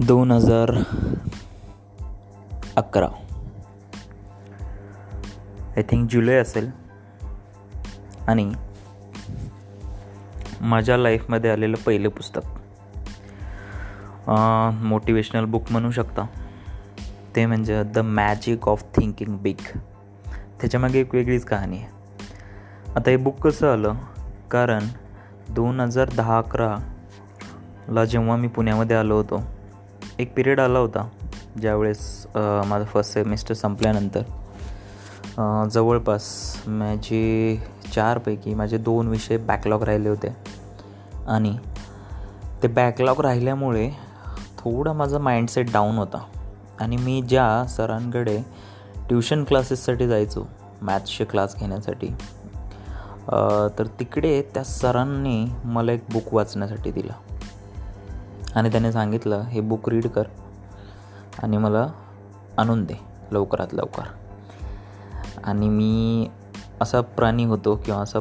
दोन हजार अकरा. आय थिंक जुलै असेल. आणि माझ्या लाईफमध्ये आलेलं पहिलं पुस्तक. मोटिवेशनल बुक म्हणू शकता. ते म्हणजे the magic of thinking big त्याच्यामागे एक वेगळीच कहाणी आहे. आता हे बुक कसं आलं? कारण दोन हजार दहा अकराला जेव्हा मी पुण्यामध्ये आलो होतो एक पिरियड आला होता ज्यावेळेस माझं फर्स्ट सेमिस्टर संपल्यानंतर. जवळपास माझे चारपैकी माझे दोन विषय बॅकलॉग राहिले होते. आणि ते बॅकलॉग राहिल्यामुळे थोडा माझा माइंडसेट डाऊन होता. आणि मी ज्या सरांकडे ट्युशन क्लासेससाठी जायचो मॅथ्सचे क्लास घेण्यासाठी तर तिकडे त्या सरांनी मला एक बुक वाचण्यासाठी दिलं. आणि त्याने सांगितलं हे बुक रीड कर आणि मला आणून दे लवकरात लवकर. आणि मी असा प्राणी होतो किंवा असं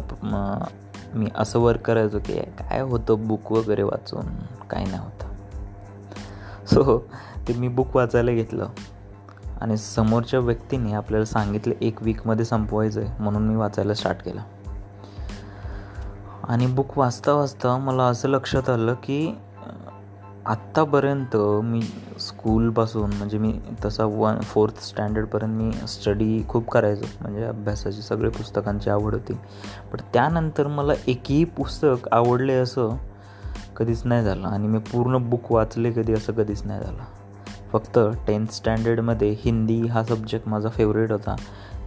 मी असं वर्क करायचो की काय होतं बुक वगैरे वाचून? काय नाही होतं. सो ते मी बुक वाचायला घेतलं. आणि समोरच्या व्यक्तीने आपल्याला सांगितलं एक वीकमध्ये संपवायचं आहे म्हणून मी वाचायला स्टार्ट केलं. आणि बुक वाचता वाचता मला असं लक्षात आलं की आत्तापर्यंत मी स्कूलपासून म्हणजे मी तसा वन फोर्थ स्टँडर्डपर्यंत मी स्टडी खूप करायचो. म्हणजे अभ्यासाची सगळे पुस्तकांची आवड होती. पण त्यानंतर मला एकही पुस्तक आवडले असं कधीच नाही झालं. आणि मी पूर्ण बुक वाचले कधी असं कधीच नाही झालं. फक्त टेन्थ स्टँडर्डमध्ये हिंदी हा सब्जेक्ट माझा फेवरेट होता.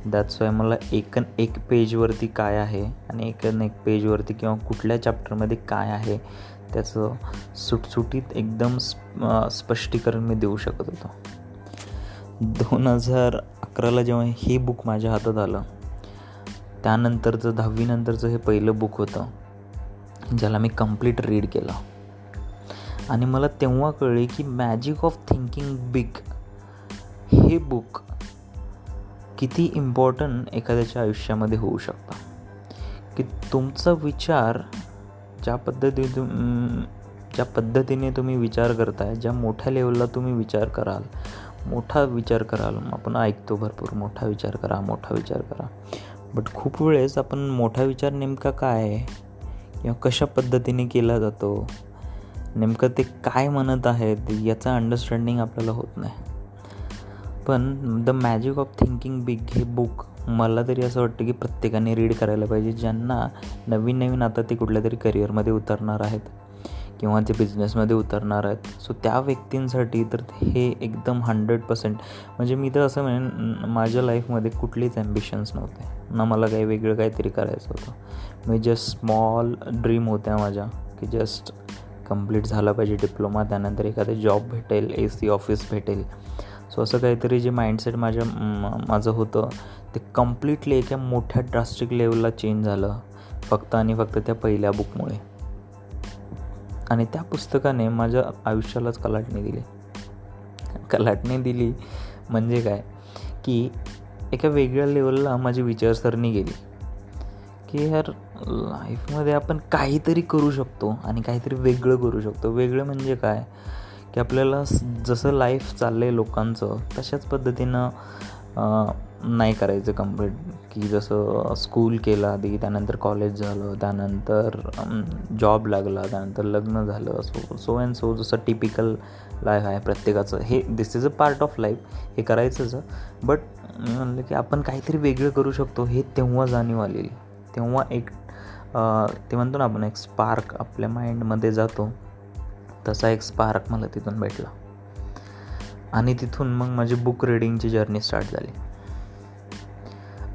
दॅट्स वाय मला एकन एक पेजवरती काय आहे आणि एकन एक पेजवरती किंवा कुठल्या चॅप्टरमध्ये काय आहे त्याचं सुटसुटीत एकदम स्पष्टीकरण मी देऊ शकत होतो. दोन हजार अकराला जेव्हा हे बुक माझ्या हातात आलं त्यानंतरचं दहावीनंतरचं हे पहिलं बुक होतं ज्याला मी कंप्लीट रीड केलं. आणि मला तेव्हा कळले की मॅजिक ऑफ थिंकिंग बिग हे बुक किती इम्पॉर्टंट एखाद्याच्या आयुष्यामध्ये होऊ शकतं. की तुमचा विचार ज्या पद्धतीने तुम ज्या पद्धतीने तुम्ही विचार करताय ज्या मोठ्या लेवलला तुम्ही विचार कराल मोठा विचार कराल आपण ऐकतो भरपूर मोठा विचार करा मोठा विचार करा. बट खूप वेळेस आपण मोठा विचार नेमका काय आहे? किंवा कशा पद्धतीने केला जातो? नेमकं ते काय म्हणत आहेत? याचं अंडरस्टँडिंग आपल्याला होत नाही. पण the magic of thinking big हे बुक मला तरी असं वाटतं की प्रत्येकाने रीड करायला पाहिजे ज्यांना नवीन नवीन आता ते कुठल्या तरी करिअरमध्ये उतरणार आहेत किंवा जे बिझनेसमध्ये उतरणार आहेत. सो त्या व्यक्तींसाठी तर हे एकदम हंड्रेड पर्सेंट म्हणजे मी तर असं म्हणेन माझ्या लाईफमध्ये कुठलीच ॲम्बिशन्स नव्हते. ना मला काही वेगळं काहीतरी करायचं होतं. मी जस्ट स्मॉल ड्रीम होत्या माझ्या की जस्ट कंप्लीट झाला पाहिजे डिप्लोमा त्यानंतर एखादा जॉब भेटेल ए सी ऑफिस भेटेल. सो असं काहीतरी जे माइंडसेट माझ्या माझं होतं ते कम्प्लिटली एका मोठ्या ड्रास्टिक लेवलला चेंज झालं. फक्त आणि फक्त त्या पहिल्या बुकमुळे आणि त्या पुस्तकाने माझ्या आयुष्यालाच कलाटणी दिली. कलाटणी दिली म्हणजे काय? की एका वेगळ्या लेवलला माझी विचारसरणी गेली. की यार लाईफमध्ये आपण काहीतरी करू शकतो आणि काहीतरी वेगळं करू शकतो. वेगळं म्हणजे काय? की आपल्याला जसं लाईफ चाललं आहे लोकांचं तशाच पद्धतीनं नाही करायचं कंप्लीट की जसं स्कूल केलं आधी त्यानंतर कॉलेज झालं त्यानंतर जॉब लागला त्यानंतर लग्न झालं. सो सो अँड सो जसं टिपिकल लाईफ आहे प्रत्येकाचं. हे this is a part of life हे करायचंच बट मी म्हणलं की आपण काहीतरी वेगळं करू शकतो. हे तेव्हा जाणीव आलेली. तेव्हा एक ते म्हणतो ना आपण एक स्पार्क आपल्या माइंडमध्ये जातो. तसा एक स्पार्क मला तिथून भेटला. आणि तिथून मग माझी बुक रिडिंगची जर्नी स्टार्ट झाली.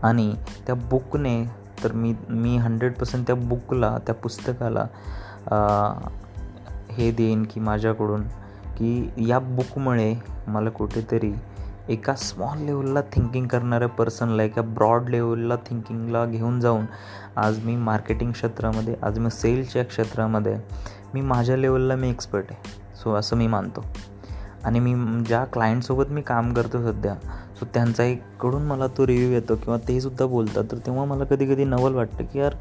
आणि त्या बुकने तर मी मी हंड्रेड पर्सेंट त्या बुकला त्या पुस्तकाला हे देईन की माझ्याकडून की या बुकमुळे मला कुठेतरी एका स्मॉल लेवलला थिंकिंग करणाऱ्या पर्सनला एका ब्रॉड लेवलला थिंकिंगला घेऊन जाऊन आज मी मार्केटिंग क्षेत्रामध्ये आज मी सेलच्या क्षेत्रामध्ये मी माझ्या लेवलला मी एक्सपर्ट आहे. सो असं मी मानतो. आणि मी ज्या क्लायंटसोबत मी काम करतो सध्या सो त्यांचा एककडून मला तो रिव्ह्यू येतो किंवा तेसुद्धा बोलतात. तर तेव्हा मला कधी कधी नवल वाटतं की यार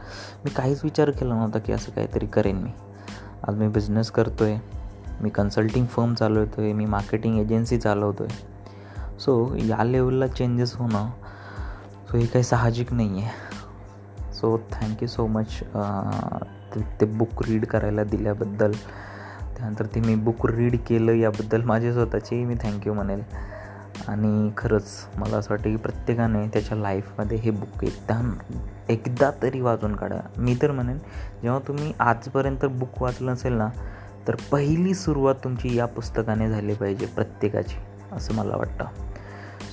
मी काहीच विचार केला नव्हता की असं काहीतरी करेन मी. आज मी बिझनेस करतो आहे मी कन्सल्टिंग फर्म चालवतो आहे मी मार्केटिंग एजन्सी चालवतो आहे सो या लेवलला चेंजेस होणं सो हे काही साहजिक नाही आहे so thank you so much ते बुक रीड करायला दिल्याबद्दल. त्यानंतर ते मी बुक रीड केलं याबद्दल माझे स्वतःचेही मी थँक्यू म्हणेल. आणि खरंच मला असं वाटतं की प्रत्येकाने त्याच्या लाईफमध्ये हे बुक एकदा एकदा तरी वाचून काढा. मी तर म्हणेन जेव्हा तुम्ही आजपर्यंत बुक वाचलं असेल ना तर पहिली सुरुवात तुमची या पुस्तकाने झाली पाहिजे प्रत्येकाची असं मला वाटतं.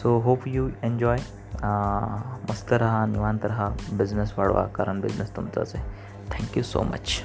सो होप यू एन्जॉय मस्त राहा निवांत राहा. बिझनेस वाढवा कारण बिझनेस तुमचाच आहे. Thank you so much